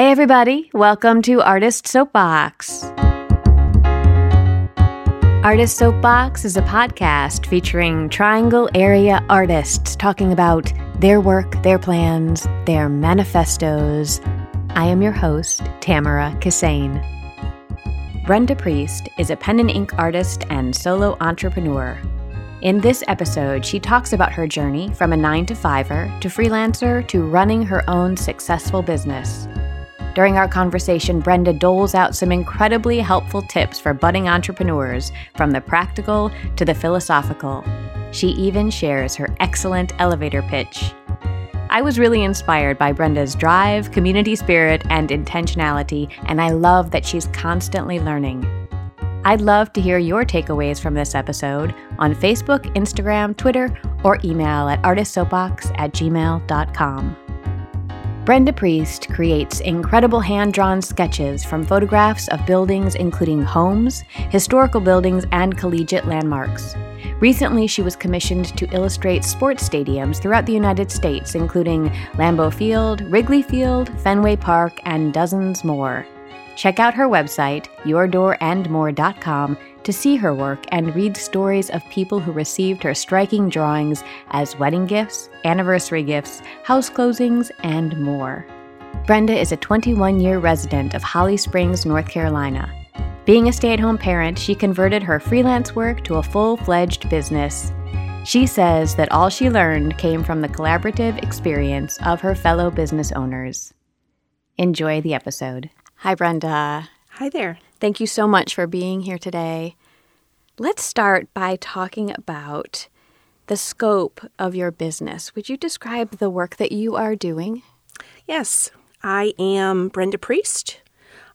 Hey, everybody, welcome to Artist Soapbox. Artist Soapbox is a podcast featuring Triangle area artists talking about their work, their plans, their manifestos. I am your host, Tamara Kissane. Brenda Priest is a pen and ink artist and solo entrepreneur. In this episode, she talks about her journey from a 9 to 5er to freelancer to running her own successful business. During our conversation, Brenda doles out some incredibly helpful tips for budding entrepreneurs, from the practical to the philosophical. She even shares her excellent elevator pitch. I was really inspired by Brenda's drive, community spirit, and intentionality, and I love that she's constantly learning. I'd love to hear your takeaways from this episode on Facebook, Instagram, Twitter, or email at artistsoapbox at gmail.com. Brenda Priest creates incredible hand drawn sketches from photographs of buildings including homes, historical buildings, and collegiate landmarks. Recently, she was commissioned to illustrate sports stadiums throughout the United States, including Lambeau Field, Wrigley Field, Fenway Park, and dozens more. Check out her website, yourdoorandmore.com, to see her work and read stories of people who received her striking drawings as wedding gifts, anniversary gifts, house closings, and more. Brenda is a 21 year resident of Holly Springs, North Carolina. Being a stay at home parent, she converted her freelance work to a full fledged business. She says that all she learned came from the collaborative experience of her fellow business owners. Enjoy the episode. Hi, Brenda. Hi there. Thank you so much for being here today. Let's start by talking about the scope of your business. Would you describe the work that you are doing? Yes, I am Brenda Priest.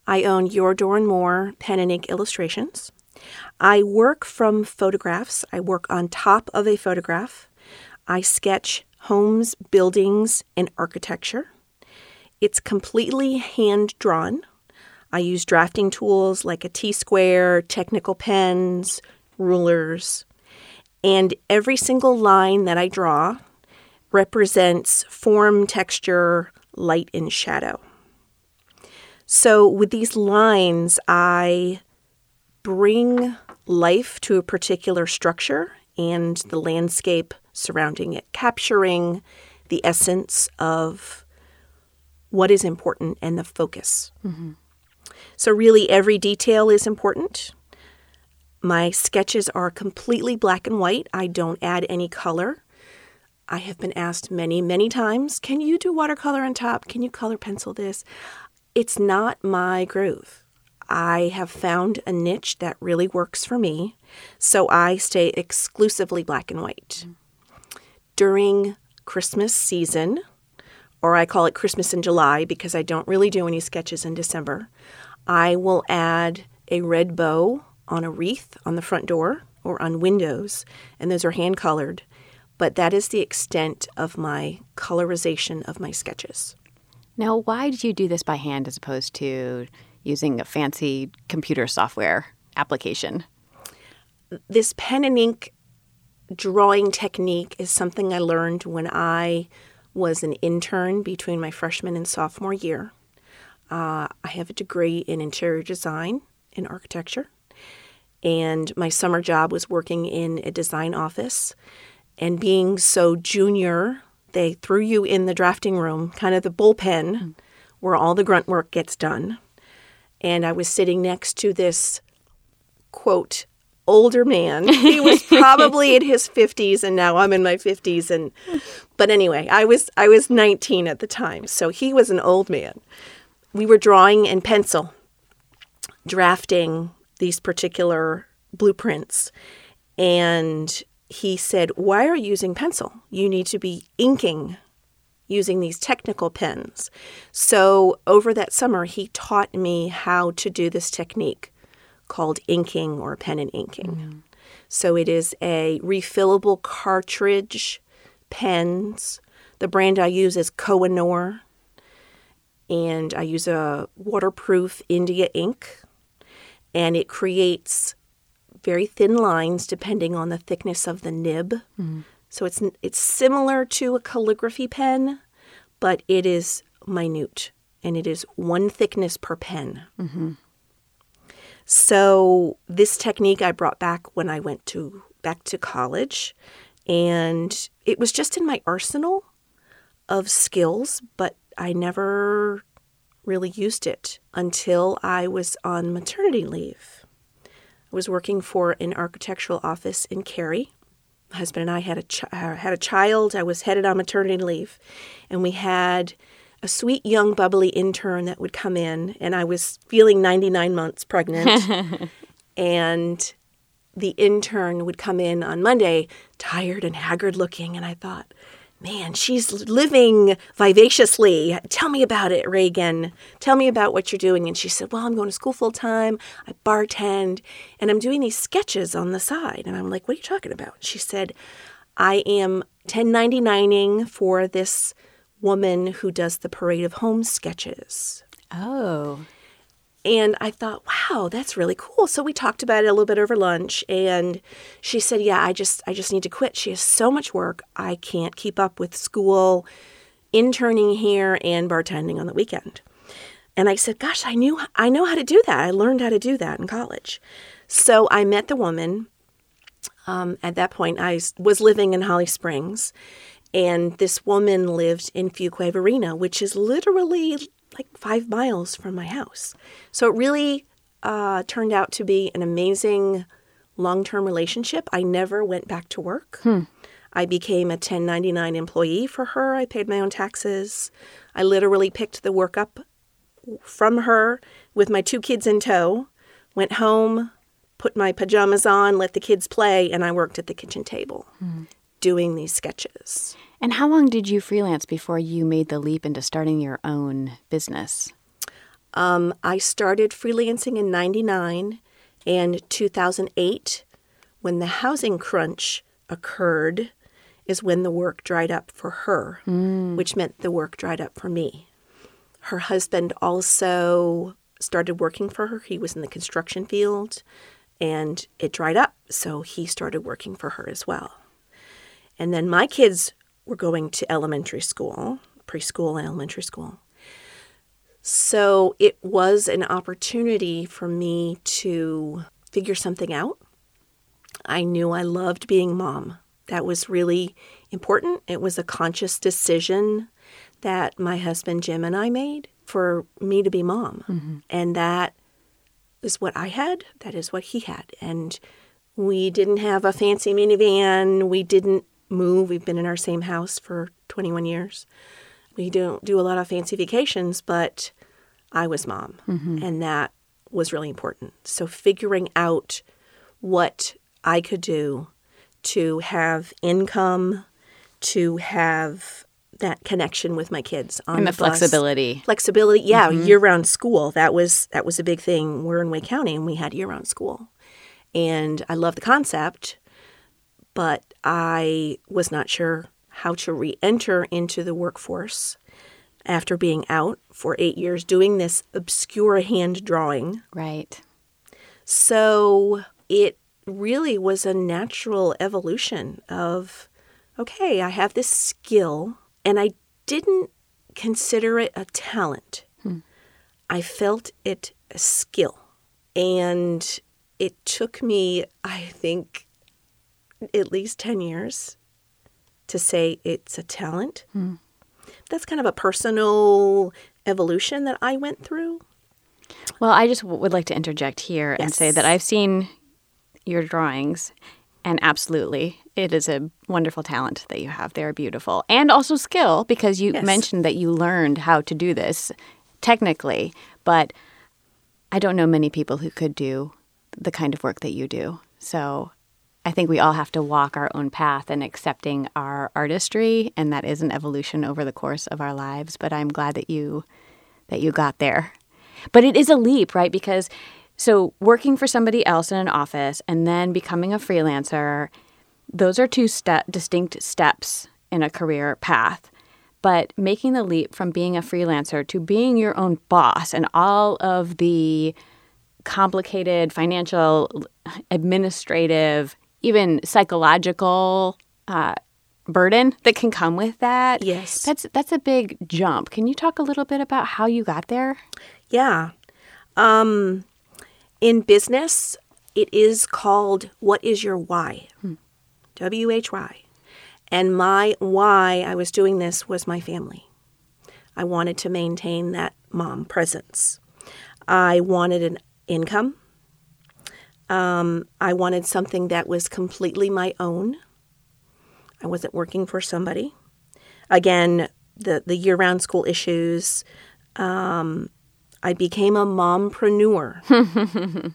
I own Your Door and More Pen and Ink Illustrations. I work from photographs. I work on top of a photograph. I sketch homes, buildings, and architecture. It's completely hand drawn. I use drafting tools like a T square, technical pens, rulers, and every single line that I draw represents form, texture, light, and shadow. So, with these lines, I bring life to a particular structure and the landscape surrounding it, capturing the essence of what is important and the focus. Mm-hmm. So, really, every detail is important. My sketches are completely black and white. I don't add any color. I have been asked many, many times, can you do watercolor on top? Can you color pencil this? It's not my groove. I have found a niche that really works for me, so I stay exclusively black and white. During Christmas season, or I call it Christmas in July because I don't really do any sketches in December, I will add a red bow on a wreath on the front door or on windows, and those are hand colored. But that is the extent of my colorization of my sketches. Now, why did you do this by hand as opposed to using a fancy computer software application? This pen and ink drawing technique is something I learned when I was an intern between my freshman and sophomore year. Uh, I have a degree in interior design in architecture, and my summer job was working in a design office. And being so junior, they threw you in the drafting room, kind of the bullpen, mm. where all the grunt work gets done. And I was sitting next to this quote older man. He was probably in his 50s and now I'm in my 50s and but anyway, I was I was 19 at the time. So he was an old man we were drawing in pencil, drafting these particular blueprints. And he said, Why are you using pencil? You need to be inking using these technical pens. So, over that summer, he taught me how to do this technique called inking or pen and inking. Mm-hmm. So, it is a refillable cartridge pens. The brand I use is Koh-I-Noor and I use a waterproof India ink, and it creates very thin lines depending on the thickness of the nib. Mm-hmm. So it's it's similar to a calligraphy pen, but it is minute and it is one thickness per pen. Mm-hmm. So this technique I brought back when I went to back to college, and it was just in my arsenal of skills, but I never really used it until I was on maternity leave. I was working for an architectural office in Cary. My husband and I had a ch- uh, had a child. I was headed on maternity leave, and we had a sweet young bubbly intern that would come in, and I was feeling 99 months pregnant, and the intern would come in on Monday, tired and haggard looking, and I thought, man, she's living vivaciously. Tell me about it, Reagan. Tell me about what you're doing. And she said, Well, I'm going to school full time. I bartend and I'm doing these sketches on the side. And I'm like, What are you talking about? She said, I am 1099ing for this woman who does the Parade of Homes sketches. Oh. And I thought, wow, that's really cool. So we talked about it a little bit over lunch and she said, "Yeah, I just I just need to quit. She has so much work. I can't keep up with school, interning here and bartending on the weekend." And I said, "Gosh, I knew I know how to do that. I learned how to do that in college." So I met the woman. Um, at that point, I was living in Holly Springs, and this woman lived in Fuquay-Varina, which is literally like five miles from my house. So it really uh, turned out to be an amazing long term relationship. I never went back to work. Hmm. I became a 1099 employee for her. I paid my own taxes. I literally picked the work up from her with my two kids in tow, went home, put my pajamas on, let the kids play, and I worked at the kitchen table hmm. doing these sketches. And how long did you freelance before you made the leap into starting your own business? Um, I started freelancing in 99 and 2008 when the housing crunch occurred is when the work dried up for her, mm. which meant the work dried up for me. Her husband also started working for her. He was in the construction field and it dried up, so he started working for her as well. And then my kids were going to elementary school, preschool and elementary school. So it was an opportunity for me to figure something out. I knew I loved being mom. That was really important. It was a conscious decision that my husband Jim and I made for me to be mom. Mm-hmm. And that is what I had, that is what he had. And we didn't have a fancy minivan. We didn't move. We've been in our same house for 21 years. We don't do a lot of fancy vacations, but I was mom, mm-hmm. and that was really important. So figuring out what I could do to have income, to have that connection with my kids on and the, the flexibility. Flexibility, yeah, mm-hmm. year-round school. That was that was a big thing. We're in Wake County, and we had year-round school, and I love the concept but I was not sure how to re enter into the workforce after being out for eight years doing this obscure hand drawing. Right. So it really was a natural evolution of okay, I have this skill, and I didn't consider it a talent. Hmm. I felt it a skill. And it took me, I think, at least 10 years to say it's a talent. Mm. That's kind of a personal evolution that I went through. Well, I just w- would like to interject here yes. and say that I've seen your drawings, and absolutely, it is a wonderful talent that you have. They are beautiful. And also skill, because you yes. mentioned that you learned how to do this technically, but I don't know many people who could do the kind of work that you do. So I think we all have to walk our own path and accepting our artistry, and that is an evolution over the course of our lives. But I'm glad that you that you got there. But it is a leap, right? Because so working for somebody else in an office and then becoming a freelancer, those are two step distinct steps in a career path. But making the leap from being a freelancer to being your own boss and all of the complicated financial, administrative, even psychological uh, burden that can come with that. Yes. That's that's a big jump. Can you talk a little bit about how you got there? Yeah. Um, in business, it is called What is Your Why? W H Y. And my why I was doing this was my family. I wanted to maintain that mom presence. I wanted an income. Um, I wanted something that was completely my own. I wasn't working for somebody. Again, the, the year round school issues. Um, I became a mompreneur.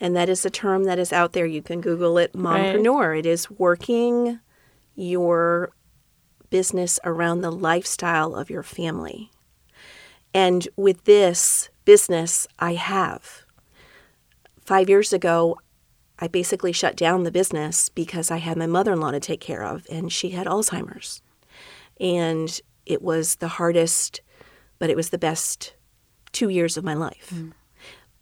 and that is a term that is out there. You can Google it, mompreneur. It is working your business around the lifestyle of your family. And with this business, I have. Five years ago, I basically shut down the business because I had my mother in law to take care of, and she had Alzheimer's. And it was the hardest, but it was the best two years of my life. Mm.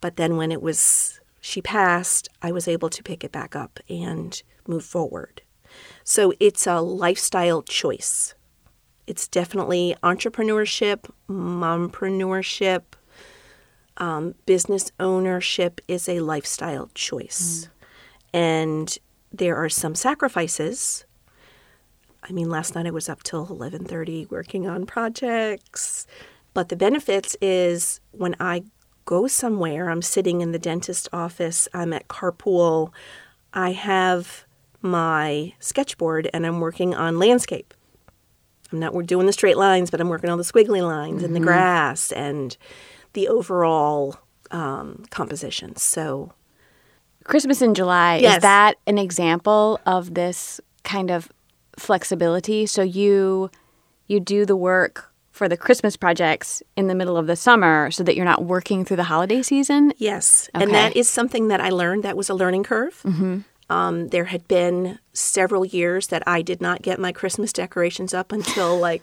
But then when it was, she passed, I was able to pick it back up and move forward. So it's a lifestyle choice. It's definitely entrepreneurship, mompreneurship, um, business ownership is a lifestyle choice. Mm. And there are some sacrifices. I mean, last night I was up till 11:30 working on projects. But the benefits is when I go somewhere, I'm sitting in the dentist office, I'm at carpool, I have my sketchboard and I'm working on landscape. I'm not we're doing the straight lines, but I'm working on the squiggly lines mm-hmm. and the mm-hmm. grass and the overall um, composition. So, Christmas in July yes. is that an example of this kind of flexibility? So you you do the work for the Christmas projects in the middle of the summer so that you're not working through the holiday season? Yes. Okay. And that is something that I learned. That was a learning curve. Mm-hmm. Um, there had been several years that I did not get my Christmas decorations up until like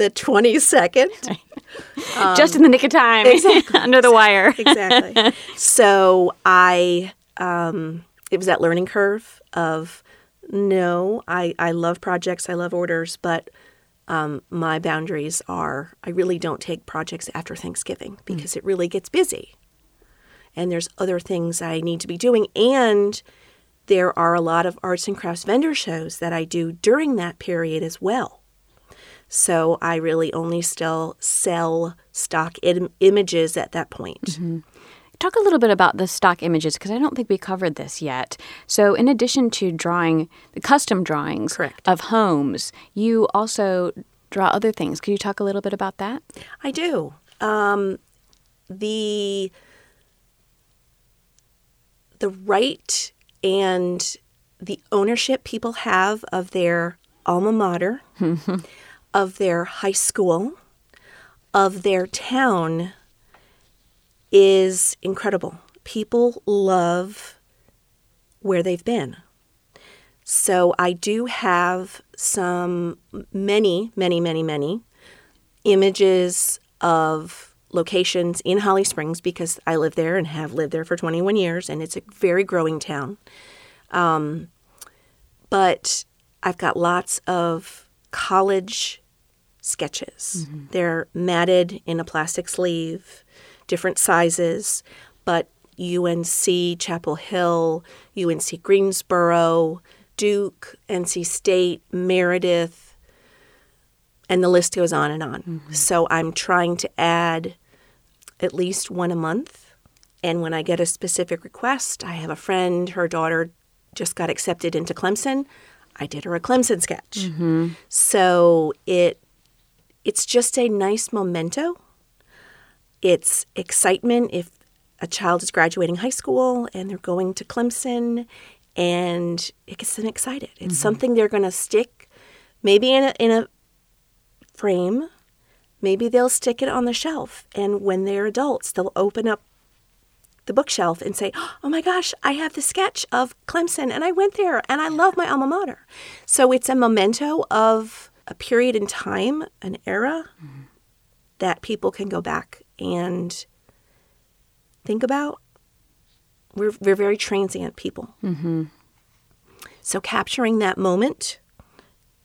the 22nd. Um, Just in the nick of time. Exactly. under the wire. exactly. So I, um, it was that learning curve of no, I, I love projects, I love orders, but um, my boundaries are I really don't take projects after Thanksgiving mm. because mm. it really gets busy. And there's other things I need to be doing. And there are a lot of arts and crafts vendor shows that I do during that period as well. So I really only still sell stock Im- images at that point. Mm-hmm. Talk a little bit about the stock images because I don't think we covered this yet. So, in addition to drawing the custom drawings Correct. of homes, you also draw other things. Could you talk a little bit about that? I do. Um, the the right and the ownership people have of their alma mater, of their high school, of their town is incredible. People love where they've been. So I do have some many, many, many, many images of locations in Holly Springs because I live there and have lived there for 21 years, and it's a very growing town. Um, but I've got lots of college sketches. Mm-hmm. They're matted in a plastic sleeve different sizes, but UNC Chapel Hill, UNC Greensboro, Duke, NC State, Meredith, and the list goes on and on. Mm-hmm. So I'm trying to add at least one a month. And when I get a specific request, I have a friend, her daughter just got accepted into Clemson. I did her a Clemson sketch. Mm-hmm. So it it's just a nice memento it's excitement if a child is graduating high school and they're going to Clemson and it gets them excited. It's mm-hmm. something they're going to stick maybe in a, in a frame, maybe they'll stick it on the shelf. And when they're adults, they'll open up the bookshelf and say, Oh my gosh, I have the sketch of Clemson and I went there and I love my alma mater. So it's a memento of a period in time, an era mm-hmm. that people can go back and think about. We're, we're very transient people. Mm-hmm. So capturing that moment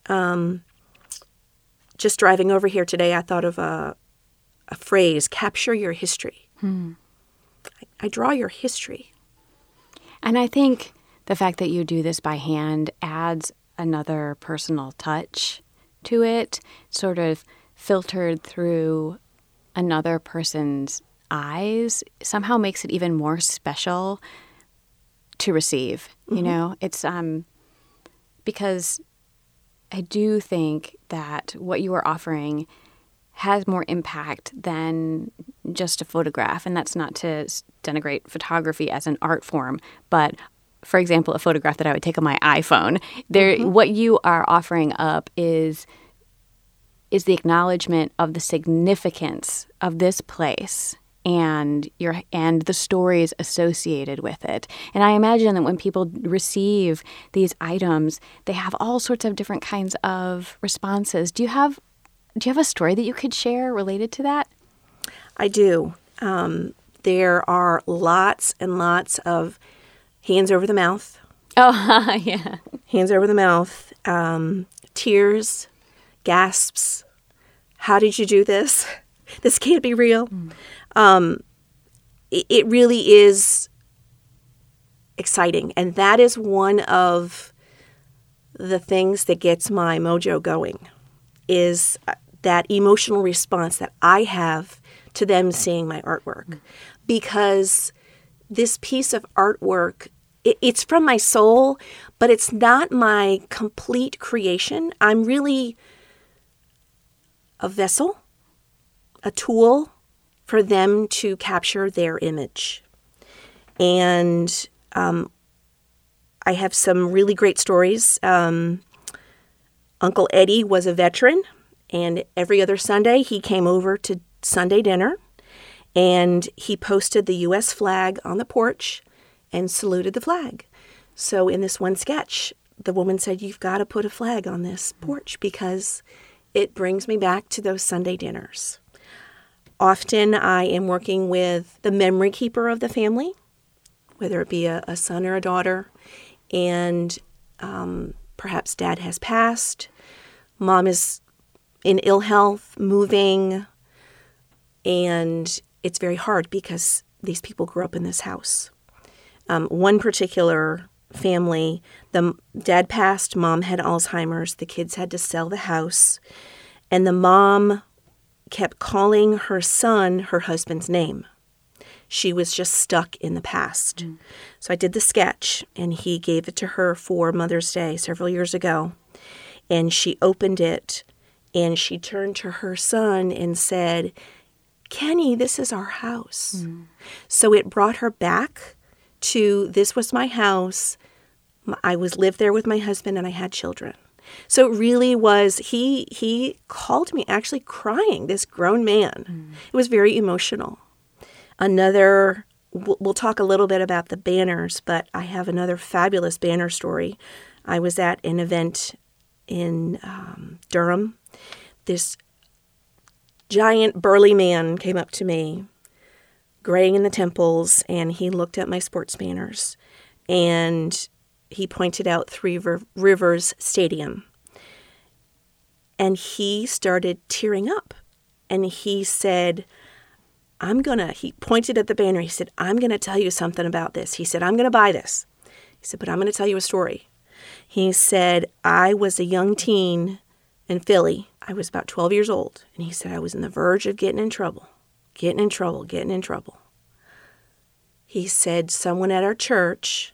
Um, just driving over here today, I thought of a, a phrase capture your history. Hmm. I, I draw your history. And I think the fact that you do this by hand adds another personal touch to it, sort of filtered through another person's eyes, somehow makes it even more special to receive. Mm-hmm. You know, it's um because I do think that what you are offering has more impact than just a photograph. And that's not to denigrate photography as an art form, but for example, a photograph that I would take on my iPhone. There, mm-hmm. what you are offering up is is the acknowledgement of the significance of this place and your and the stories associated with it. And I imagine that when people receive these items, they have all sorts of different kinds of responses. Do you have do you have a story that you could share related to that? I do. Um, there are lots and lots of hands over the mouth. Oh, yeah. Hands over the mouth, um, tears, gasps. How did you do this? This can't be real. Mm um, it, it really is exciting. And that is one of the things that gets my mojo going is uh, that emotional response that I have to them seeing my artwork. Because this piece of artwork, it, it's from my soul, but it's not my complete creation. I'm really a vessel, a tool for them to capture their image. And um, I have some really great stories. Um, Uncle Eddie was a veteran, and every other Sunday he came over to Sunday dinner and he posted the U.S. flag on the porch and saluted the flag. So, in this one sketch, the woman said, You've got to put a flag on this porch because it brings me back to those Sunday dinners. Often I am working with the memory keeper of the family, whether it be a, a son or a daughter, and um, perhaps dad has passed, mom is in ill health, moving, and it's very hard because these people grew up in this house. Um, one particular family, the dad passed, mom had Alzheimer's, the kids had to sell the house, and the mom kept calling her son her husband's name. She was just stuck in the past. Mm. So I did the sketch, and he gave it to her for Mother's Day several years ago. And she opened it, and she turned to her son and said, Kenny, this is our house. Mm. So it brought her back to this was my house. I was lived there with my husband and I had children. So it really was he he called me actually crying, this grown man. Mm. It was very emotional. Another we'll talk a little bit about the banners, but I have another fabulous banner story. I was at an event in um, Durham. This giant burly man came up to me, graying in the temples, and he looked at my sports banners. And he pointed out Three Rivers Stadium. And he started tearing up. And he said, I'm going to, he pointed at the banner. He said, I'm going to tell you something about this. He said, I'm going to buy this. He said, but I'm going to tell you a story. He said, I was a young teen in Philly. I was about 12 years old. And he said, I was on the verge of getting in trouble, getting in trouble, getting in trouble. He said, someone at our church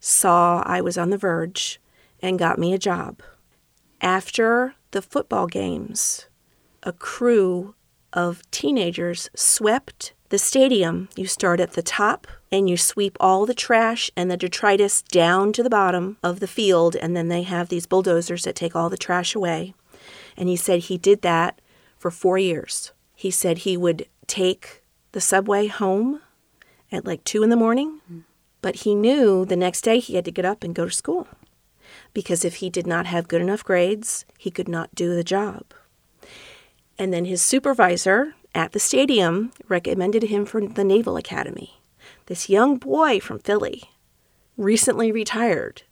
saw I was on the verge and got me a job. After the football games, a crew of teenagers swept the stadium. You start at the top and you sweep all the trash and the detritus down to the bottom of the field, and then they have these bulldozers that take all the trash away. And he said he did that for four years. He said he would take the subway home at like two in the morning. Mm. But he knew the next day he had to get up and go to school because if he did not have good enough grades, he could not do the job. And then his supervisor at the stadium recommended him for the Naval Academy. This young boy from Philly, recently retired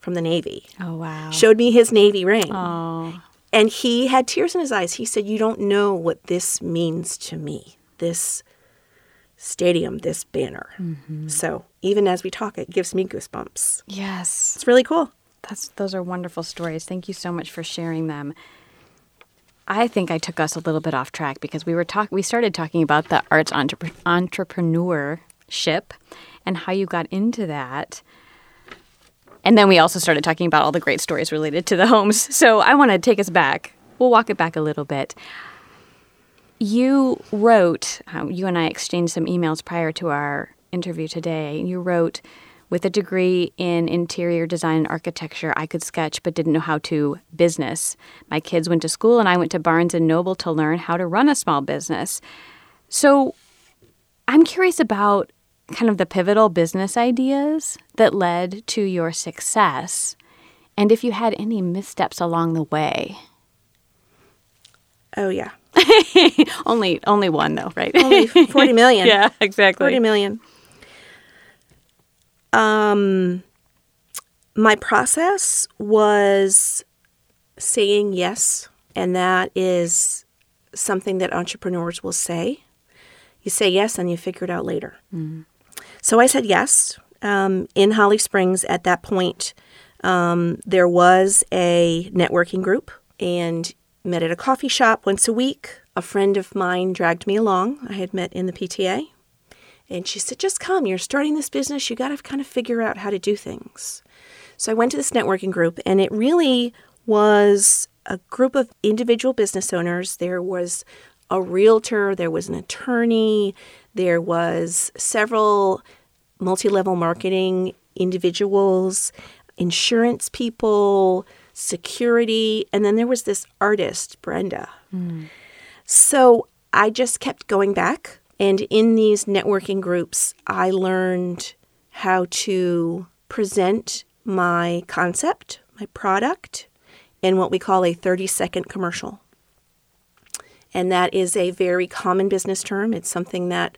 from the Navy. Oh, wow. Showed me his Navy ring. Oh, And he had tears in his eyes. He said, You don't know what this means to me, this stadium, this banner. Mm-hmm. So even as we talk, it gives me goosebumps. yes. It's really cool. That's those are wonderful stories. Thank you so much for sharing them. I think I took us a little bit off track because we were talk we started talking about the arts entrep- entrepreneurship and how you got into that. And then we also started talking about all the great stories related to the homes. So I want to take us back. We'll walk it back a little bit. You wrote, uh, you and I exchanged some emails prior to our interview today. You wrote, with a degree in interior design and architecture, I could sketch but didn't know how to business. My kids went to school and I went to Barnes and Noble to learn how to run a small business. So I'm curious about kind of the pivotal business ideas that led to your success and if you had any missteps along the way. Oh, yeah. only only one though, right? Only 40 million. yeah, exactly. 40 million. Um, my process was saying yes, and that is something that entrepreneurs will say. You say yes, and you figure it out later. So I said yes. Um, in Holly Springs, at that point, um, there was a networking group, and met at a coffee shop once a week. A friend of mine dragged me along. I had met in the PTA. And she said, just come. You're starting this business. You got to kind of figure out how to do things. So I went to this networking group, and it really was a group of individual business owners. There was a realtor, there was an attorney, there was several multi-level marketing individuals, insurance people, security, and then there was this artist, Brenda. So I just kept going back. And in these networking groups, I learned how to present my concept, my product, in what we call a 30 second commercial. And that is a very common business term. It's something that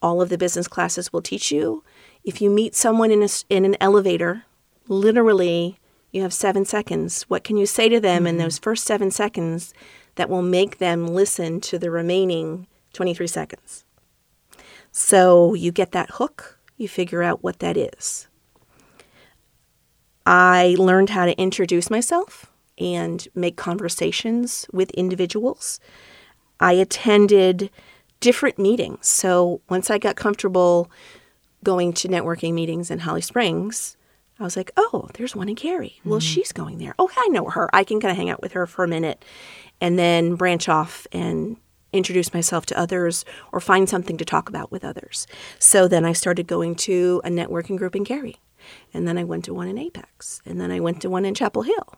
all of the business classes will teach you. If you meet someone in, a, in an elevator, literally, you have seven seconds. What can you say to them in mm-hmm. those first seven seconds that will make them listen to the remaining 23 seconds? So you get that hook, you figure out what that is. I learned how to introduce myself and make conversations with individuals. I attended different meetings. So once I got comfortable going to networking meetings in Holly Springs, I was like, oh, there's one in Cary. Well, mm. she's going there. Oh, I know her. I can kind of hang out with her for a minute and then branch off and introduce myself to others or find something to talk about with others. So then I started going to a networking group in Cary. And then I went to one in Apex. And then I went to one in Chapel Hill.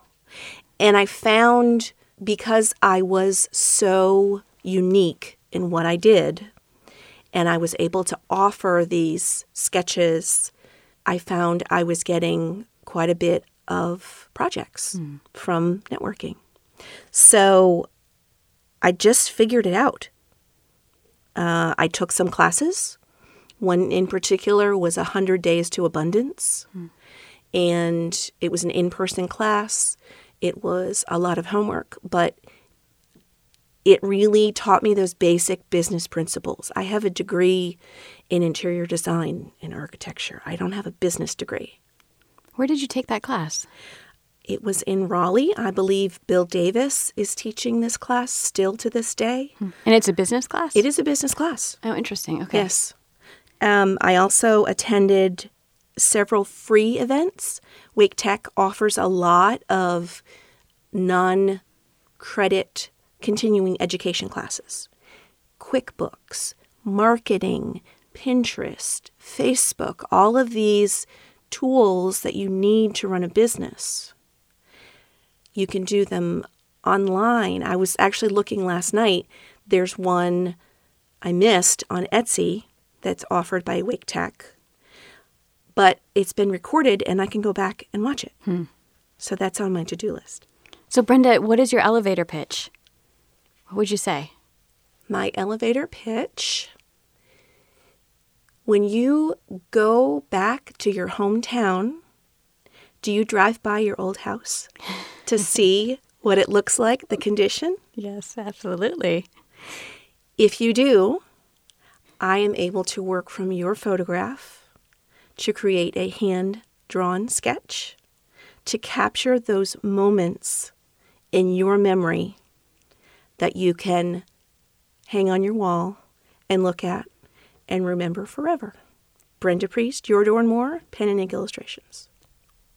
And I found because I was so unique in what I did and I was able to offer these sketches, I found I was getting quite a bit of projects from networking. So I just figured it out. Uh, I took some classes. One in particular was 100 Days to Abundance. And it was an in person class. It was a lot of homework, but it really taught me those basic business principles. I have a degree in interior design and architecture, I don't have a business degree. Where did you take that class? It was in Raleigh. I believe Bill Davis is teaching this class still to this day. And it's a business class? It is a business class. Oh, interesting. Okay. Yes. Um, I also attended several free events. Wake Tech offers a lot of non credit continuing education classes QuickBooks, marketing, Pinterest, Facebook, all of these tools that you need to run a business. You can do them online. I was actually looking last night. There's one I missed on Etsy that's offered by Wake Tech, but it's been recorded and I can go back and watch it. Hmm. So that's on my to do list. So, Brenda, what is your elevator pitch? What would you say? My elevator pitch when you go back to your hometown Do you drive by your old house to see what it looks like, the condition? Yes, absolutely. If you do, I am able to work from your photograph to create a hand drawn sketch to capture those moments in your memory that you can hang on your wall and look at and remember forever. Brenda Priest, Your Door and More, Pen and Ink Illustrations.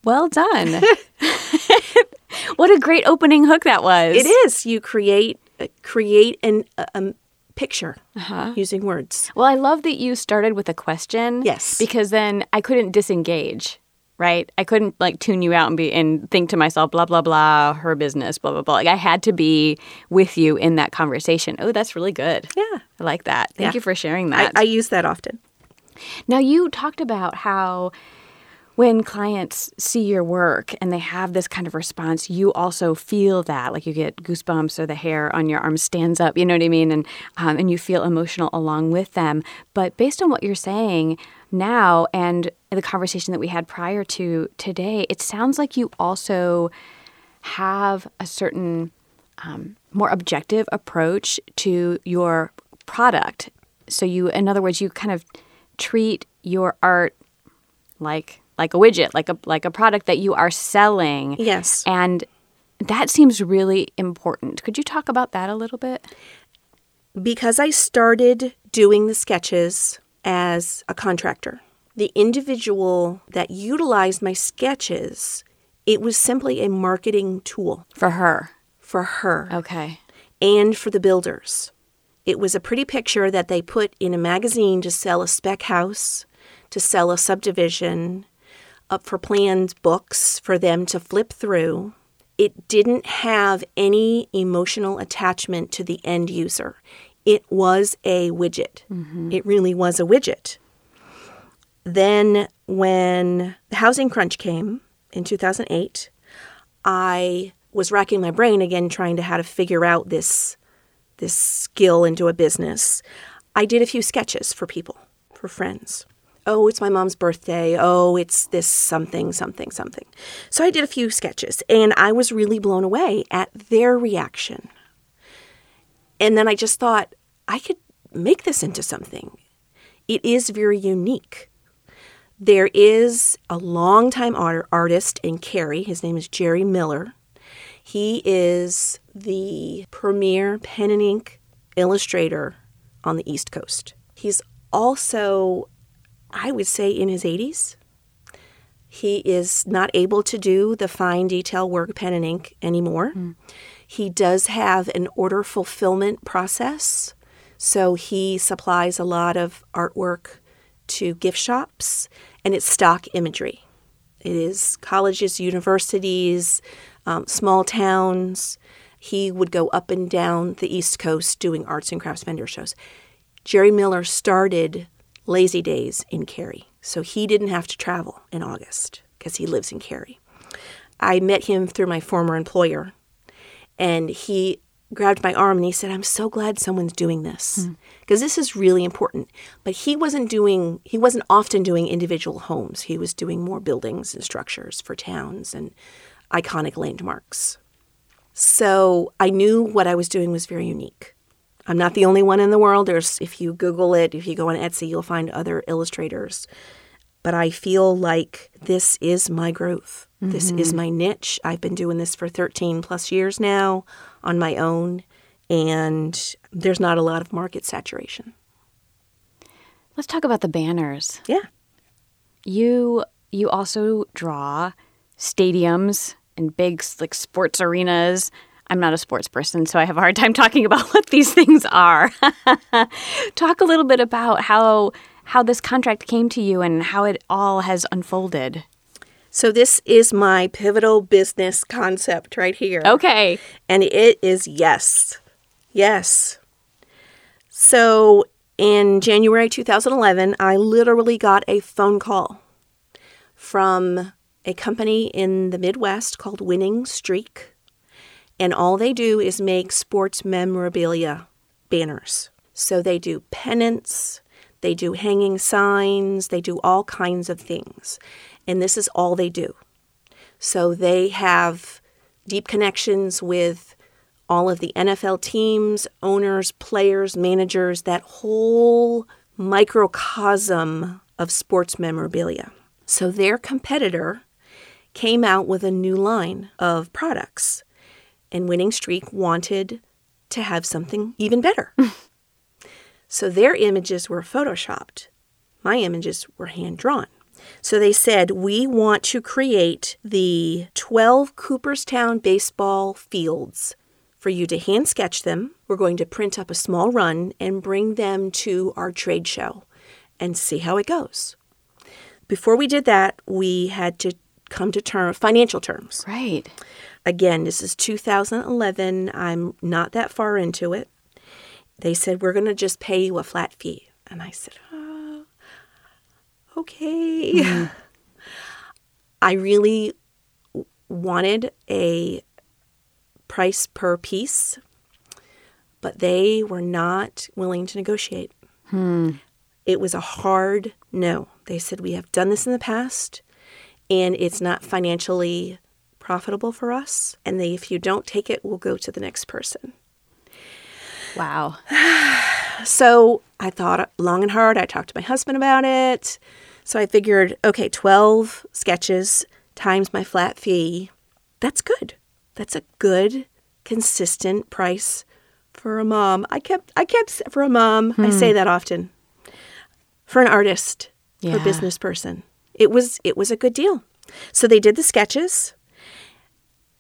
Well done. what a great opening hook that was. It is. You create uh, create an, a, a picture Uh-huh. using words. Well, I love that you started with a question. Yes. Because then I couldn't disengage, right? I couldn't like tune you out and be and think to myself, blah blah blah, her business, blah blah blah. Like I had to be with you in that conversation. Oh, that's really good. Yeah. I like that. Thank Yeah. you for sharing I, that. I use that often. Now, you talked about how when clients see your work and they have this kind of response, you also feel that, like you get goosebumps or the hair on your arm stands up. You know what I mean? And um, and you feel emotional along with them. But based on what you're saying now and the conversation that we had prior to today, it sounds like you also have a certain um, more objective approach to your product. So you, in other words, you kind of treat your art like like a widget, like a like a product that you are selling. Yes. And that seems really important. Could you talk about that a little bit? because I started doing the sketches as a contractor, the individual that utilized my sketches, it was simply a marketing tool For her. for her Okay. and for the builders. It was a pretty picture that they put in a magazine to sell a spec house, to sell a subdivision, up for planned books for them to flip through. It didn't have any emotional attachment to the end user. It was a widget. Mm-hmm. It really was a widget. Then, when the housing crunch came in 2008, I was racking my brain again trying to how to figure out this this skill into a business. I did a few sketches for people, for friends. Oh, it's my mom's birthday. Oh, it's this something, something, something. So I did a few sketches and I was really blown away at their reaction. And then I just thought, I could make this into something. It is very unique. There is a longtime art- artist in Cary. His name is Jerry Miller. He is the premier pen and ink illustrator on the East Coast. He's also, I would say, in his 80s. He is not able to do the fine detail work pen and ink anymore. Hmm. He does have an order fulfillment process, so he supplies a lot of artwork to gift shops, and it's stock imagery. It is colleges, universities, um, small towns. He would go up and down the East Coast doing arts and crafts vendor shows. Jerry Miller started Lazy Daze in Cary, so he didn't have to travel in August because he lives in Cary. I met him through my former employer, and he grabbed my arm and he said, I'm so glad someone's doing this because this is really important. But he wasn't doing, he wasn't often doing individual homes. He was doing more buildings and structures for towns and iconic landmarks. So I knew what I was doing was very unique. I'm not the only one in the world. There's, if you Google it, if you go on Etsy, you'll find other illustrators. But I feel like this is my growth. This is mm-hmm. my niche. I've been doing this for 13 plus years now on my own, and there's not a lot of market saturation. Let's talk about the banners. Yeah. You you also draw stadiums and big like sports arenas. I'm not a sports person, so I have a hard time talking about what these things are. Talk a little bit about how how this contract came to you and how it all has unfolded. So this is my pivotal business concept right here. Okay. And it is yes. Yes. So in January 2011, I literally got a phone call from a company in the Midwest called Winning Streak. And all they do is make sports memorabilia banners. So they do pennants, they do hanging signs, they do all kinds of things. And this is all they do. So they have deep connections with all of the NFL teams, owners, players, managers, that whole microcosm of sports memorabilia. So their competitor came out with a new line of products, and Winning Streak wanted to have something even better. so their images were photoshopped. My images were hand drawn. So they said, We want to create the 12 Cooperstown baseball fields for you to hand sketch them. We're going to print up a small run and bring them to our trade show and see how it goes. Before we did that, we had to come to term financial terms. Right. Again, this is 2011. I'm not that far into it. They said we're going to just pay you a flat fee. And I said, oh, okay. Mm-hmm. I really wanted a price per piece, but they were not willing to negotiate. Hmm. It was a hard no. They said, We have done this in the past and it's not financially profitable for us. And they, if you don't take it, we'll go to the next person. Wow. so I thought long and hard. I talked to my husband about it. So I figured, okay, 12 sketches times my flat fee. That's good. That's a good, consistent price for a mom. I kept, I kept for a mom. Hmm. I say that often. For an artist, yeah. for a business person, it was it was a good deal. So they did the sketches.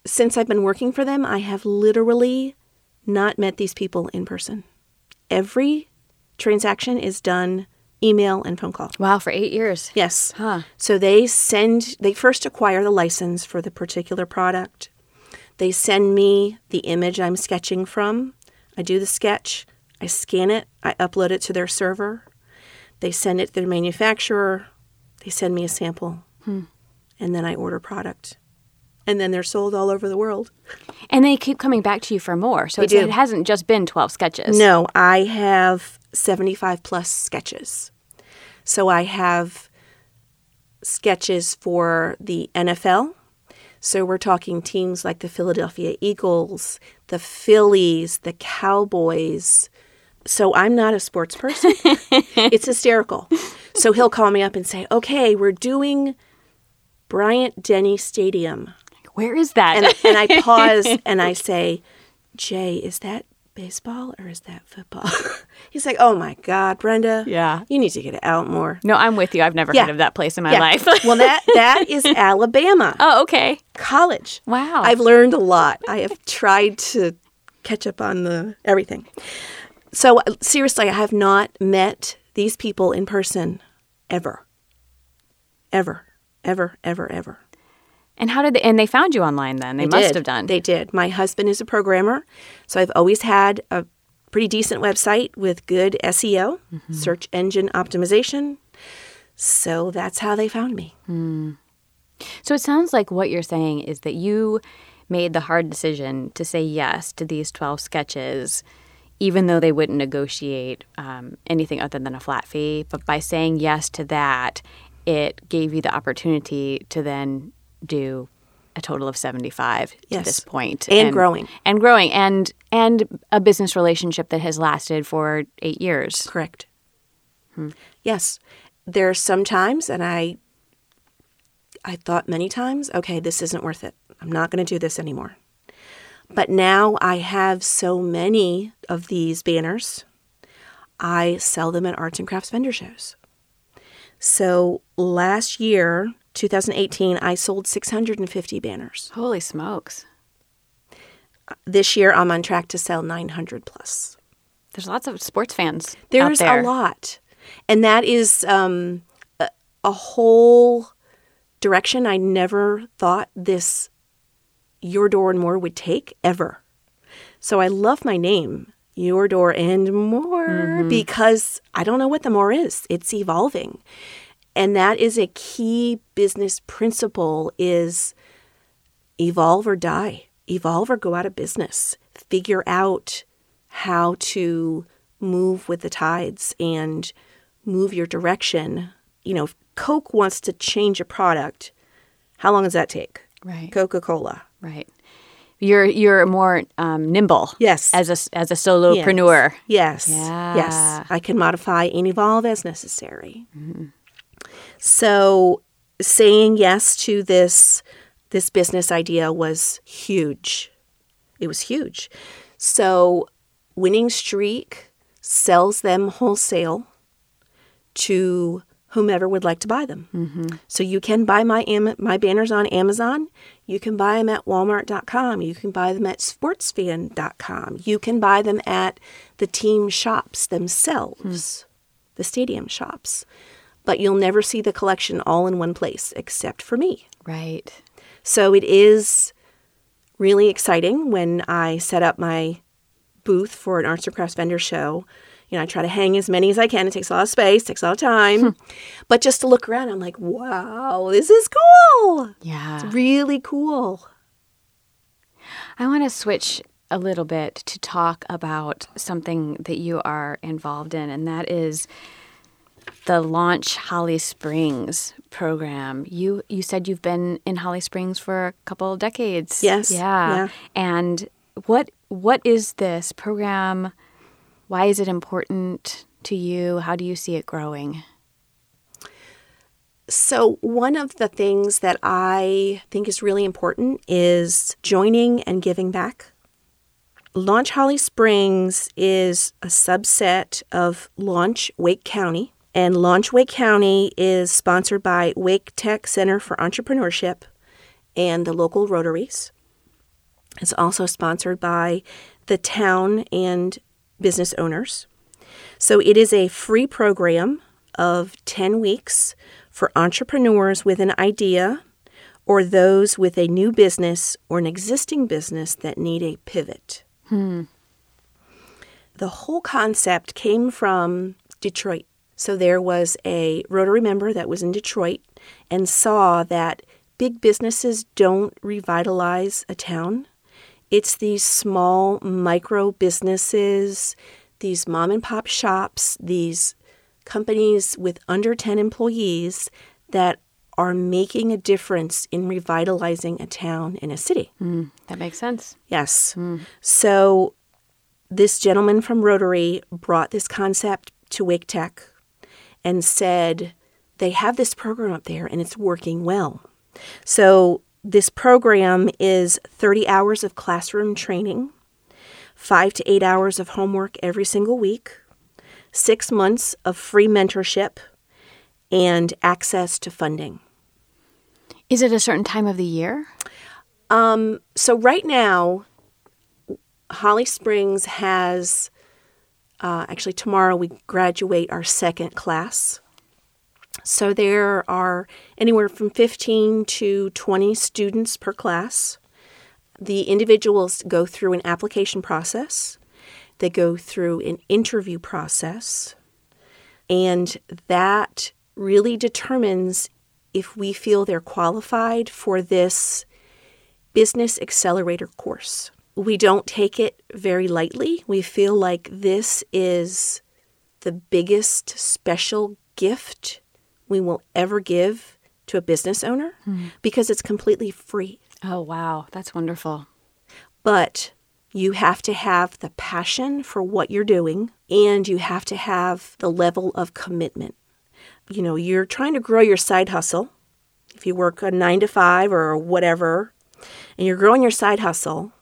Since I've been working for them, I have literally not met these people in person. Every transaction is done email and phone call. Wow, for eight years. Yes. Huh. So they send, they first acquire the license for the particular product. They send me the image I'm sketching from. I do the sketch, I scan it, I upload it to their server. They send it to their manufacturer. They send me a sample. Hmm. And then I order product. And then they're sold all over the world. And they keep coming back to you for more. So it hasn't just been 12 sketches. No, I have 75 plus sketches. So I have sketches for the NFL. So we're talking teams like the Philadelphia Eagles, the Phillies, the Cowboys. So I'm not a sports person. it's hysterical. So he'll call me up and say, okay, we're doing Bryant Denny Stadium. Where is that? And, and I pause and I say, Jay, is that baseball or is that football? He's like, oh my God, Brenda. Yeah. You need to get it out more. No, I'm with you. I've never yeah. heard of that place in my yeah. life. well, that that is Alabama. Oh, okay. College. Wow. I've learned a lot. I have tried to catch up on the everything. So uh, seriously, I have not met these people in person ever. Ever. Ever, ever, ever. And how did they, and they found you online then? They, they must did. have done. They did. My husband is a programmer, so I've always had a pretty decent website with good SEO, mm-hmm. search engine optimization. So that's how they found me. Mm. So it sounds like what you're saying is that you made the hard decision to say yes to these 12 sketches, even though they wouldn't negotiate um, anything other than a flat fee. But by saying yes to that, it gave you the opportunity to then do a total of 75 yes. to this point. And, and, growing. And growing. And and a business relationship that has lasted for 8 years. Correct. Hmm. yes. There's some times and i i thought many times okay this isn't worth it. I'm not going to do this anymore. But now i have so many of these banners i sell them at arts and crafts vendor shows. So last year 2018, I sold 650 banners. Holy smokes. This year, I'm on track to sell 900 plus. There's lots of sports fans. There's there. a lot. And that is um, a, a whole direction I never thought this Your Door and More would take ever. So I love my name, Your Door and More, mm-hmm. because I don't know what the more is. It's evolving and that is a key business principle is evolve or die evolve or go out of business figure out how to move with the tides and move your direction you know if coke wants to change a product how long does that take Right. Coca Cola. Right. You're you're more um, nimble. Yes. As a as a solopreneur. Yes. Yeah. Yes. I can modify and evolve as necessary. So saying yes to this this business idea was huge. It was huge. So Winning Streak sells them wholesale to whomever would like to buy them. Mm-hmm. So you can buy my Am- my banners on Amazon. You can buy them at Walmart.com. You can buy them at Sportsfan.com. You can buy them at the team shops themselves, hmm. the stadium shops. But you'll never see the collection all in one place except for me. Right. So it is really exciting when I set up my booth for an arts and crafts vendor show. You know, I try to hang as many as I can. It takes a lot of space, takes a lot of time. but just to look around, I'm like, wow, this is cool. Yeah. It's really cool. I want to switch a little bit to talk about something that you are involved in, and that is the Launch Holly Springs program. You you said you've been in Holly Springs for a couple of decades. Yes, Yeah. yeah. And what what is this program? Why is it important to you? How do you see it growing? So, one of the things that I think is really important is joining and giving back. Launch Holly Springs is a subset of Launch Wake County, and Launch Wake County is sponsored by Wake Tech Center for Entrepreneurship and the local Rotaries. It's also sponsored by the town and business owners. So it is a free program of 10 weeks for entrepreneurs with an idea or those with a new business or an existing business that need a pivot. Hmm. The whole concept came from Detroit. So there was a Rotary member that was in Detroit and saw that big businesses don't revitalize a town. It's these small micro businesses, these mom and pop shops, these companies with under 10 employees that are making a difference in revitalizing a town and a city. Hmm, that makes sense. Yes. Hmm. So this gentleman from Rotary brought this concept to Wake Tech and said they have this program up there and it's working well. So this program is 30 hours of classroom training, five to eight hours of homework every single week, six months of free mentorship, and access to funding. Is it a certain time of the year? Um, so right now, Holly Springs has uh, actually tomorrow we graduate our second class. So there are anywhere from 15 to 20 students per class. The individuals go through an application process. They go through an interview process. And that really determines if we feel they're qualified for this business accelerator course. We don't take it very lightly. We feel like this is the biggest special gift we will ever give to a business owner hmm. because it's completely free. Oh, wow. That's wonderful. But you have to have the passion for what you're doing and you have to have the level of commitment. You know, you're trying to grow your side hustle. If you work a nine to five or whatever, and you're growing your side hustle,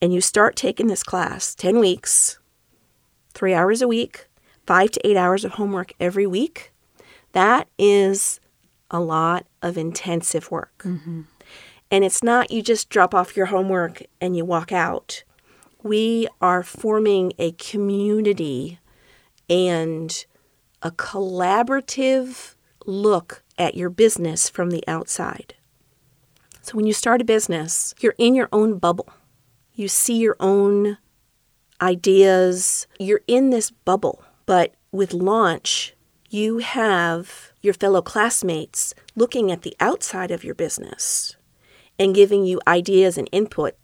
and you start taking this class 10 weeks, three hours a week, five to eight hours of homework every week, that is a lot of intensive work. Mm-hmm. And it's not you just drop off your homework and you walk out. We are forming a community and a collaborative look at your business from the outside. So when you start a business, you're in your own bubble. You see your own ideas. You're in this bubble. But with launch, you have your fellow classmates looking at the outside of your business and giving you ideas and input.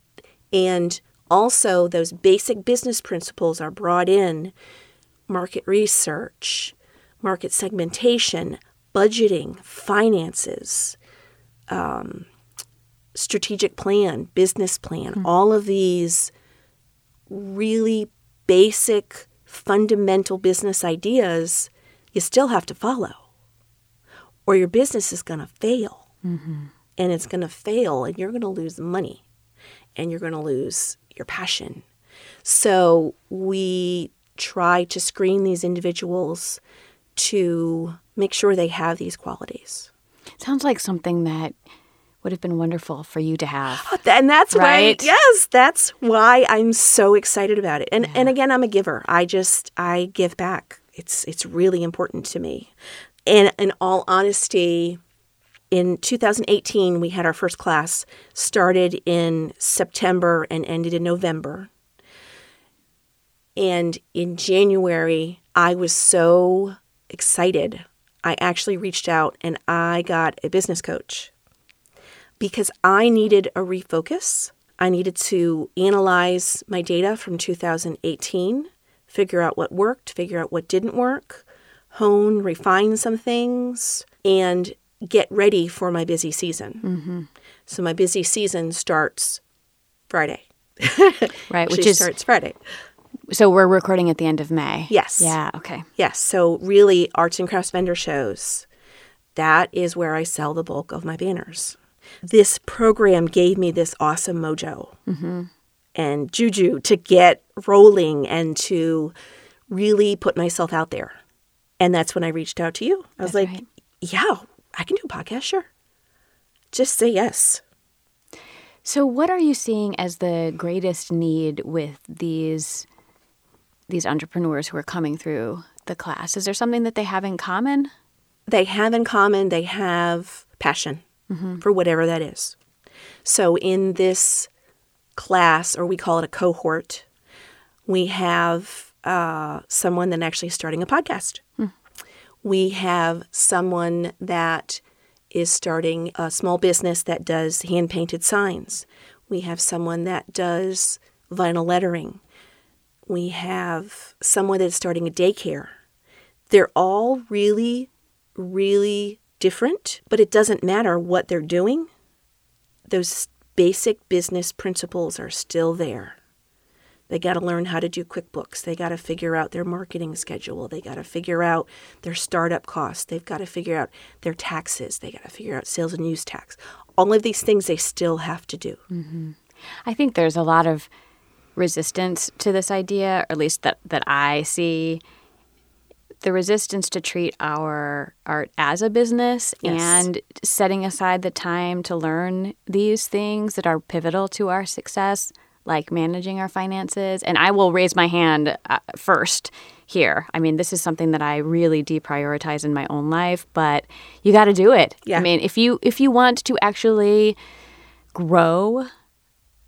And also, those basic business principles are brought in market research, market segmentation, budgeting, finances, um, strategic plan, business plan, mm-hmm. all of these really basic, fundamental business ideas, you still have to follow, or your business is going to fail. Mm-hmm. And it's going to fail, and you're going to lose money, and you're going to lose your passion. So we try to screen these individuals to make sure they have these qualities. Sounds like something that would have been wonderful for you to have. Oh, and that's Right? why, yes, that's why I'm so excited about it. And and again, I'm a giver. I just I give back. It's it's really important to me. And in all honesty, in 2018, we had our first class. Started in September and ended in November. And in January, I was so excited. I actually reached out and I got a business coach because I needed a refocus. I needed to analyze my data from 2018, figure out what worked, figure out what didn't work, hone, refine some things, and get ready for my busy season. Mm-hmm. So my busy season starts Friday. Right, which is starts Friday. so we're recording at the end of May. Yes. Yeah, okay. Yes. So really, arts and crafts vendor shows. That is where I sell the bulk of my banners. This program gave me this awesome mojo mm-hmm. and juju to get rolling and to really put myself out there. And that's when I reached out to you. I was That's like, right. yeah, I can do a podcast, sure. Just say yes. So what are you seeing as the greatest need with these these entrepreneurs who are coming through the class? Is there something that they have in common? they have in common they have passion for whatever that is. So in this class or we call it a cohort we have uh, someone that actually is starting a podcast. We have someone that is starting a small business that does hand painted signs. We have someone that does vinyl lettering. We have someone that's starting a daycare. They're all really really different, but it doesn't matter what they're doing. Those basic business principles are still there. They got to learn how to do QuickBooks. They got to figure out their marketing schedule. They got to figure out their startup costs. They've got to figure out their taxes. They got to figure out sales and use tax. All of these things they still have to do. Mm-hmm. I think there's a lot of resistance to this idea, or at least that, that I see. The resistance to treat our art as a business Yes. and setting aside the time to learn these things that are pivotal to our success, like managing our finances. And I will raise my hand uh, first here. I mean, this is something that I really deprioritize in my own life, but you got to do it. Yeah. I mean, if you if you want to actually grow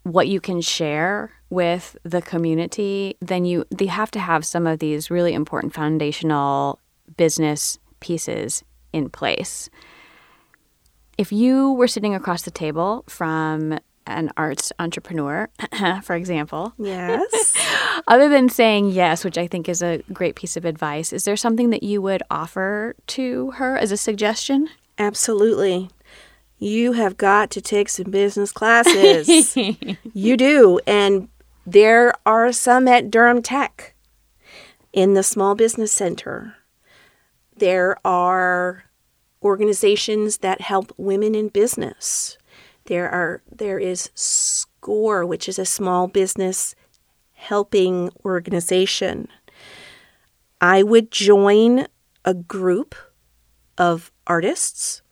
what you can share with the community, then you they have to have some of these really important foundational business pieces in place. If you were sitting across the table from an arts entrepreneur, for example, Yes. other than saying yes, which I think is a great piece of advice, is there something that you would offer to her as a suggestion? Absolutely. You have got to take some business classes. you do. And there are some at Durham Tech in the Small Business Center. There are organizations that help women in business. There are there is SCORE, which is a small business helping organization. I would join a group of artists.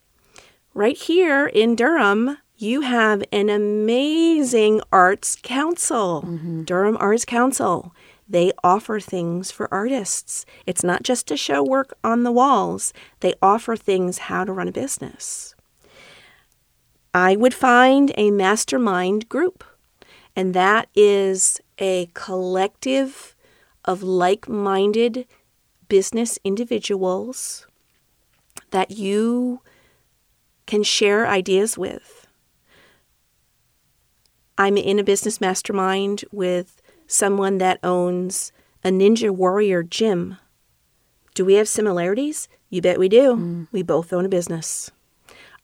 Right here in Durham, you have an amazing arts council, mm-hmm. Durham Arts Council. They offer things for artists. It's not just to show work on the walls, they offer things how to run a business. I would find a mastermind group, and that is a collective of like minded business individuals that you can share ideas with. I'm in a business mastermind with someone that owns a Ninja Warrior gym. Do we have similarities? You bet we do. Mm. We both own a business.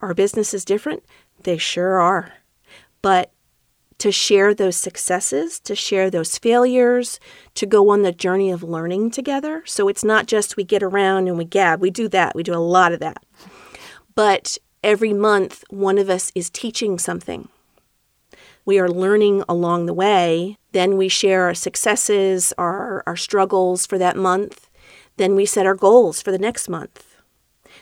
Our business is different? They sure are. but to share those successes, to share those failures, to go on the journey of learning together. So it's not just we get around and we gab. We do that. We do a lot of that. But every month, one of us is teaching something. We are learning along the way. Then we share our successes, our, our struggles for that month. Then we set our goals for the next month.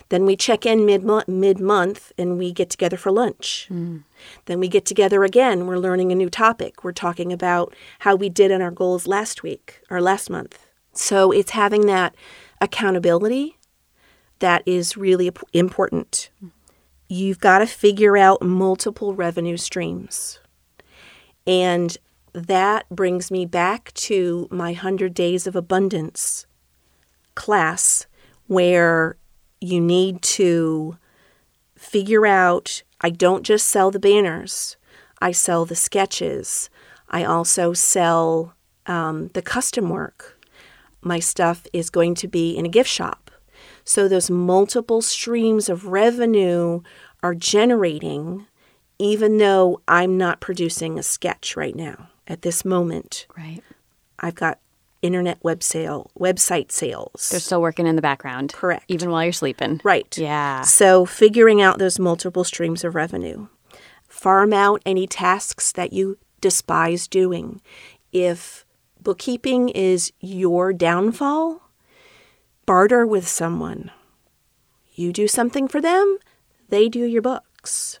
Then we check in mid mid month and we get together for lunch. Mm. Then we get together again. We're learning a new topic. We're talking about how we did on our goals last week or last month. So it's having that accountability that is really important. You've got to figure out multiple revenue streams. And that brings me back to my 100 Days of Abundance class, where you need to figure out I don't just sell the banners, I sell the sketches. I also sell um, the custom work. My stuff is going to be in a gift shop. So those multiple streams of revenue are generating, even though I'm not producing a sketch right now at this moment. Right. I've got internet web sale, website sales. They're still working in the background. Correct. Even while you're sleeping. Right. Yeah. So figuring out those multiple streams of revenue. Farm out any tasks that you despise doing. If bookkeeping is your downfall, barter with someone. You do something for them, they do your books.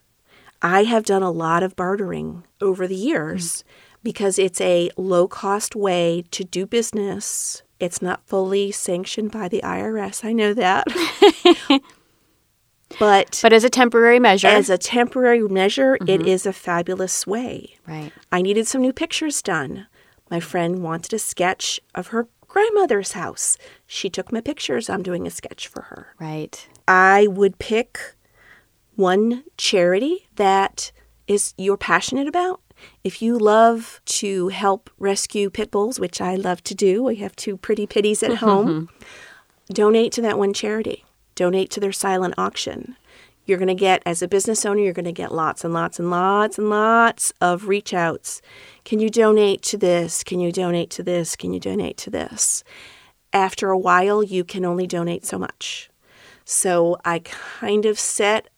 I have done a lot of bartering over the years. Mm because it's a low cost way to do business. It's not fully sanctioned by the IRS. I know that. but but as a temporary measure. As a temporary measure, mm-hmm. it is a fabulous way. Right. I needed some new pictures done. My friend wanted a sketch of her grandmother's house. She took my pictures. I'm doing a sketch for her. Right. I would pick one charity that is you're passionate about if you love to help rescue pit bulls, which I love to do, we have two pretty pitties at home, donate to that one charity. Donate to their silent auction. You're going to get, as a business owner, you're going to get lots and lots and lots and lots of reach outs. Can you donate to this? Can you donate to this? Can you donate to this? After a while, you can only donate so much. So I kind of set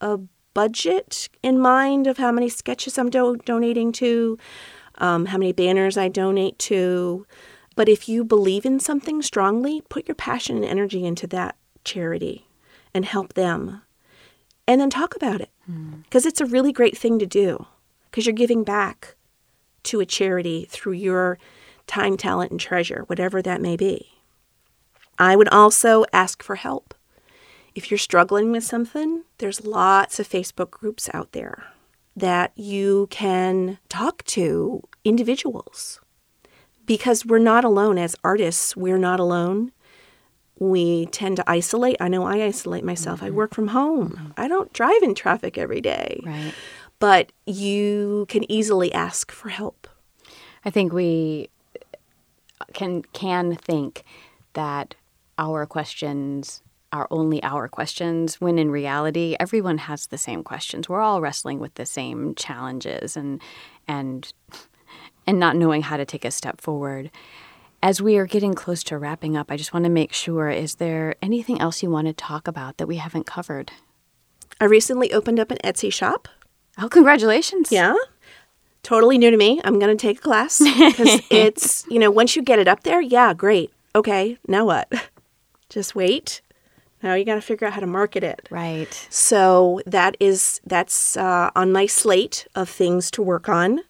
a budget in mind of how many sketches I'm do- donating to, um, how many banners I donate to. But if you believe in something strongly, put your passion and energy into that charity and help them. And then talk about it because mm. it's a really great thing to do because you're giving back to a charity through your time, talent, and treasure, whatever that may be. I would also ask for help. If you're struggling with something, there's lots of Facebook groups out there that you can talk to individuals because we're not alone as artists. We're not alone. We tend to isolate. I know I isolate myself. Mm-hmm. I work from home. Mm-hmm. I don't drive in traffic every day. Right. But you can easily ask for help. I think we can can think that our questions are only our questions when in reality everyone has the same questions. We're all wrestling with the same challenges and and and not knowing how to take a step forward. As we are getting close to wrapping up i just want to make sure is there anything else you want to talk about that we haven't covered? I recently opened up an etsy shop. Oh congratulations. Yeah. Totally new to me. I'm going to take a class because it's you know once you get it up there yeah great. Okay now what? Just wait now you got to figure out how to market it. Right. So that is that's uh, on my slate of things to work on.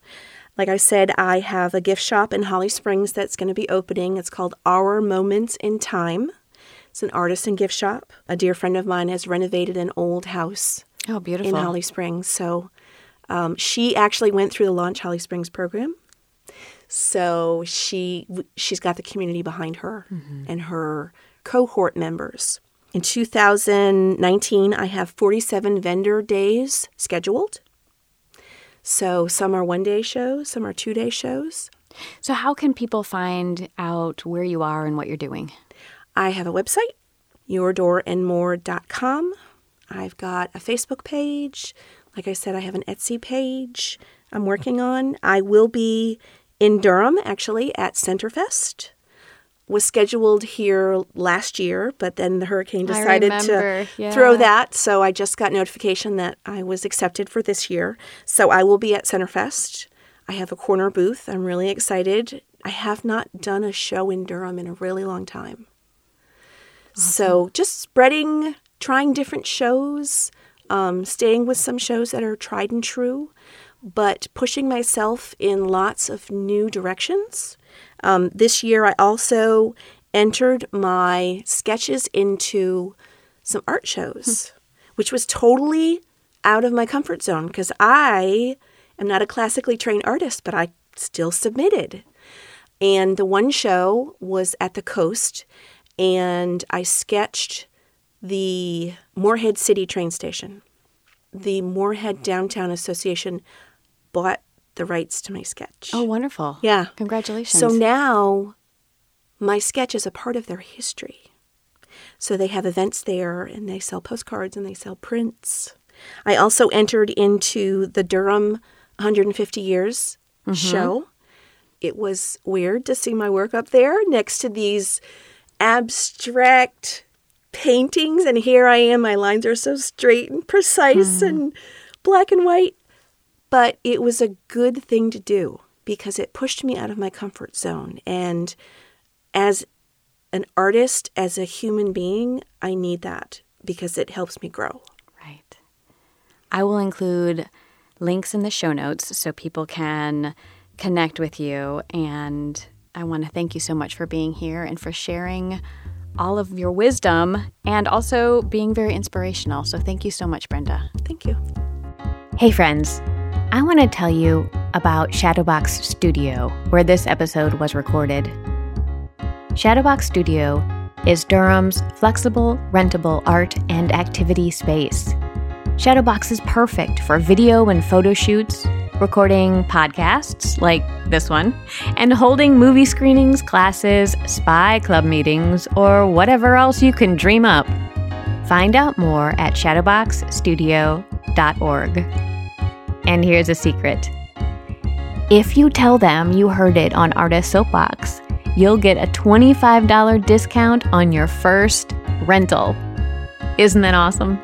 Like I said, I have a gift shop in Holly Springs that's going to be opening. It's called Our Moments in Time. It's an artisan gift shop. A dear friend of mine has renovated an old house. Oh, beautiful. In Holly Springs. So um, she actually went through the Launch Holly Springs program. So she she's got the community behind her mm-hmm. and her cohort members. In 2019, I have 47 vendor days scheduled. So some are one day shows, some are two day shows. So, how can people find out where you are and what you're doing? I have a website, yourdoorandmore.com. I've got a Facebook page. Like I said, I have an Etsy page. I'm working on. I will be in Durham actually at Centerfest. Was scheduled here last year, but then the hurricane decided to yeah. throw that. So I just got notification that I was accepted for this year. So I will be at Centerfest. I have a corner booth. I'm really excited. I have not done a show in Durham in a really long time. So just spreading, trying different shows, um, staying with some shows that are tried and true, but pushing myself in lots of new directions. Um, this year, I also entered my sketches into some art shows, which was totally out of my comfort zone because I am not a classically trained artist, but I still submitted. And the one show was at the coast, and I sketched the Morehead City train station. The Morehead Downtown Association bought the rights to my sketch. Oh, wonderful. Yeah. Congratulations. So now my sketch is a part of their history. So they have events there and they sell postcards and they sell prints. I also entered into the Durham 150 Years mm-hmm. show. It was weird to see my work up there next to these abstract paintings. And here I am, my lines are so straight and precise hmm. and black and white. But it was a good thing to do because it pushed me out of my comfort zone. And as an artist, as a human being, I need that because it helps me grow. Right. I will include links in the show notes so people can connect with you. And I want to thank you so much for being here and for sharing all of your wisdom and also being very inspirational. So thank you so much, Brenda. Thank you. Hey, friends. I want to tell you about Shadowbox Studio, where this episode was recorded. Shadowbox Studio is Durham's flexible, rentable art and activity space. Shadowbox is perfect for video and photo shoots, recording podcasts like this one, and holding movie screenings, classes, spy club meetings, or whatever else you can dream up. Find out more at shadowboxstudio.org. And here's a secret if you tell them you heard it on Artist Soapbox, you'll get a $25 discount on your first rental. Isn't that awesome?